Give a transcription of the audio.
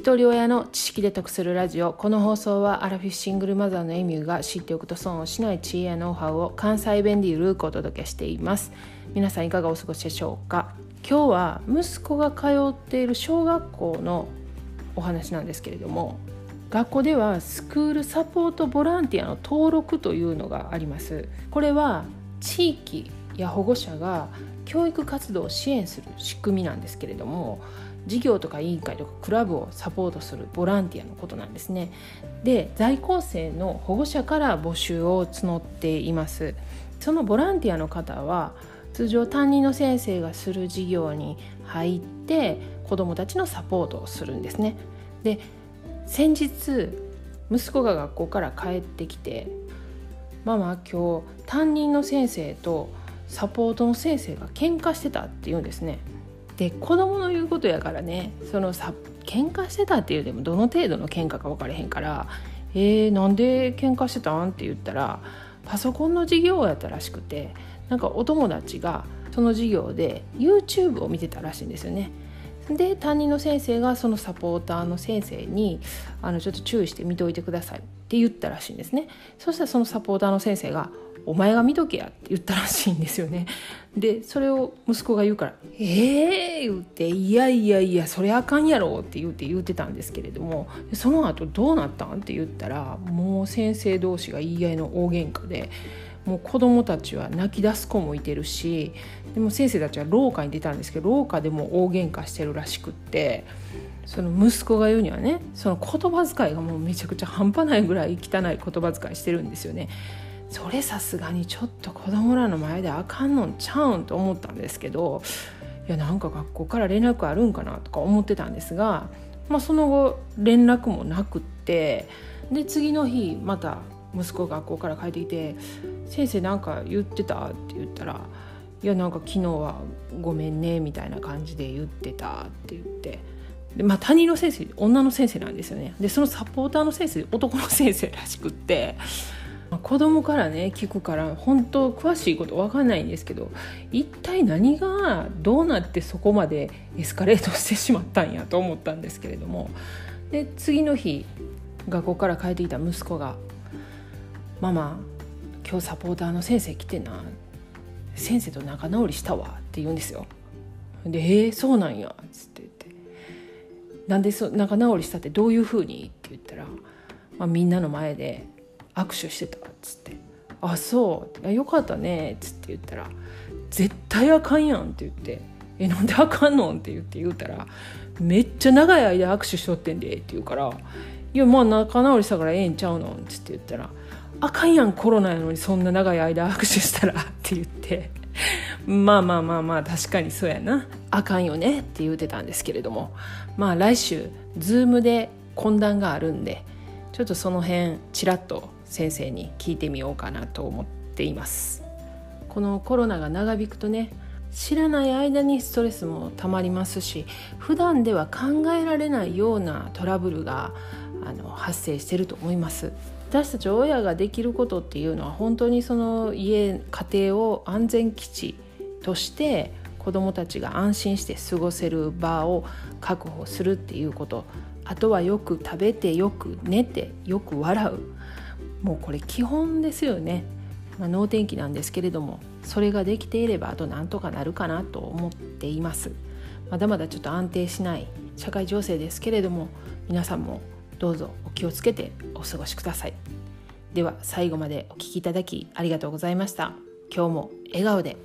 一人親の知識で得するラジオ。この放送はアラフィフシングルマザーのエミューが知っておくと損をしない知恵やノウハウを関西弁でゆるくお届けしています。皆さんいかがお過ごしでしょうか？今日は息子が通っている小学校のお話なんですけれども学校ではスクールサポートボランティアの登録というのがあります。これは地域や保護者が教育活動を支援する仕組みなんですけれども事業とか委員会とかクラブをサポートするボランティアのことなんですね。で在校生の保護者から募集を募っています。そのボランティアの方は通常担任の先生がする事業に入って子どもたちのサポートをするんですね。で先日息子が学校から帰ってきて「ママ今日担任の先生とサポートの先生が喧嘩してた」って言うんですね。で子供の言うことやからねそのさ喧嘩してたっていうでもどの程度の喧嘩か分からへんから「えー、なんで喧嘩してたん?」って言ったらパソコンの授業やったらしくてなんかお友達がその授業で YouTube を見てたらしいんですよね。で担任の先生がそのサポーターの先生にあのちょっと注意して見といてくださいって言ったらしいんですねそしたらそのサポーターの先生がお前が見とけや」って言ったらしいんですよね。でそれを息子が言うから「ええー!」言って「いやいやいやそれあかんやろ」って言って言ってたんですけれどもその後どうなったんって言ったらもう先生同士が言い合いの大喧嘩で。もう子供たちは泣き出す子もいてるしでも先生たちは廊下に出たんですけど廊下でも大喧嘩してるらしくってその息子が言うにはねその言葉遣いがもうめちゃくちゃ半端ないぐらい汚い言葉遣いしてるんですよね。それさすがにちょっと子供らの前であかんのんちゃうんと思ったんですけどいやなんか学校から連絡あるんかなとか思ってたんですが、まあ、その後連絡もなくってで次の日また息子学校から帰ってきて「先生なんか言ってた?」って言ったら「いやなんか昨日はごめんね」みたいな感じで言ってたって言って。でまあ、他人の先生女の先生なんですよねでそのサポーターの先生男の先生らしくって子供からね聞くから本当詳しいこと分かんないんですけど一体何がどうなってそこまでエスカレートしてしまったんやと思ったんですけれどもで次の日学校から帰ってきた息子が「ママ今日サポーターの先生来てな。先生と仲直りしたわ」って言うんですよ。で「えー、そうなんや」っつって言って「なんでそ仲直りしたってどういうふうに?」って言ったら、まあ、みんなの前で握手してた。っつって「あそう。よかったね」っつって言ったら「絶対あかんやん」って言って「えなんであかんの?」って言って言うたら「めっちゃ長い間握手しとってんで」って言うから「いやまあ仲直りしたからええんちゃうの?」っつって言ったら「あかんやんコロナやのにそんな長い間握手したら」って言って。まあまあまあまあ確かにそうやな。あかんよねって言うてたんですけれども。まあ来週ズームで懇談があるんでちょっとその辺ちらっと先生に聞いてみようかなと思っています。このコロナが長引くとね知らない間にストレスもたまりますし普段では考えられないようなトラブルがあの発生してると思います。私たち親ができることっていうのは本当にその家家庭を安全基地として子どもたちが安心して過ごせる場を確保するっていうこと。あとはよく食べてよく寝てよく笑う。もうこれ基本ですよね、まあ、能天気なんですけれどもそれができていればあとなんとかなるかなと思っています。まだまだちょっと安定しない社会情勢ですけれども皆さんもどうぞお気をつけてお過ごしください。では最後までお聴きいただきありがとうございました。今日も笑顔で。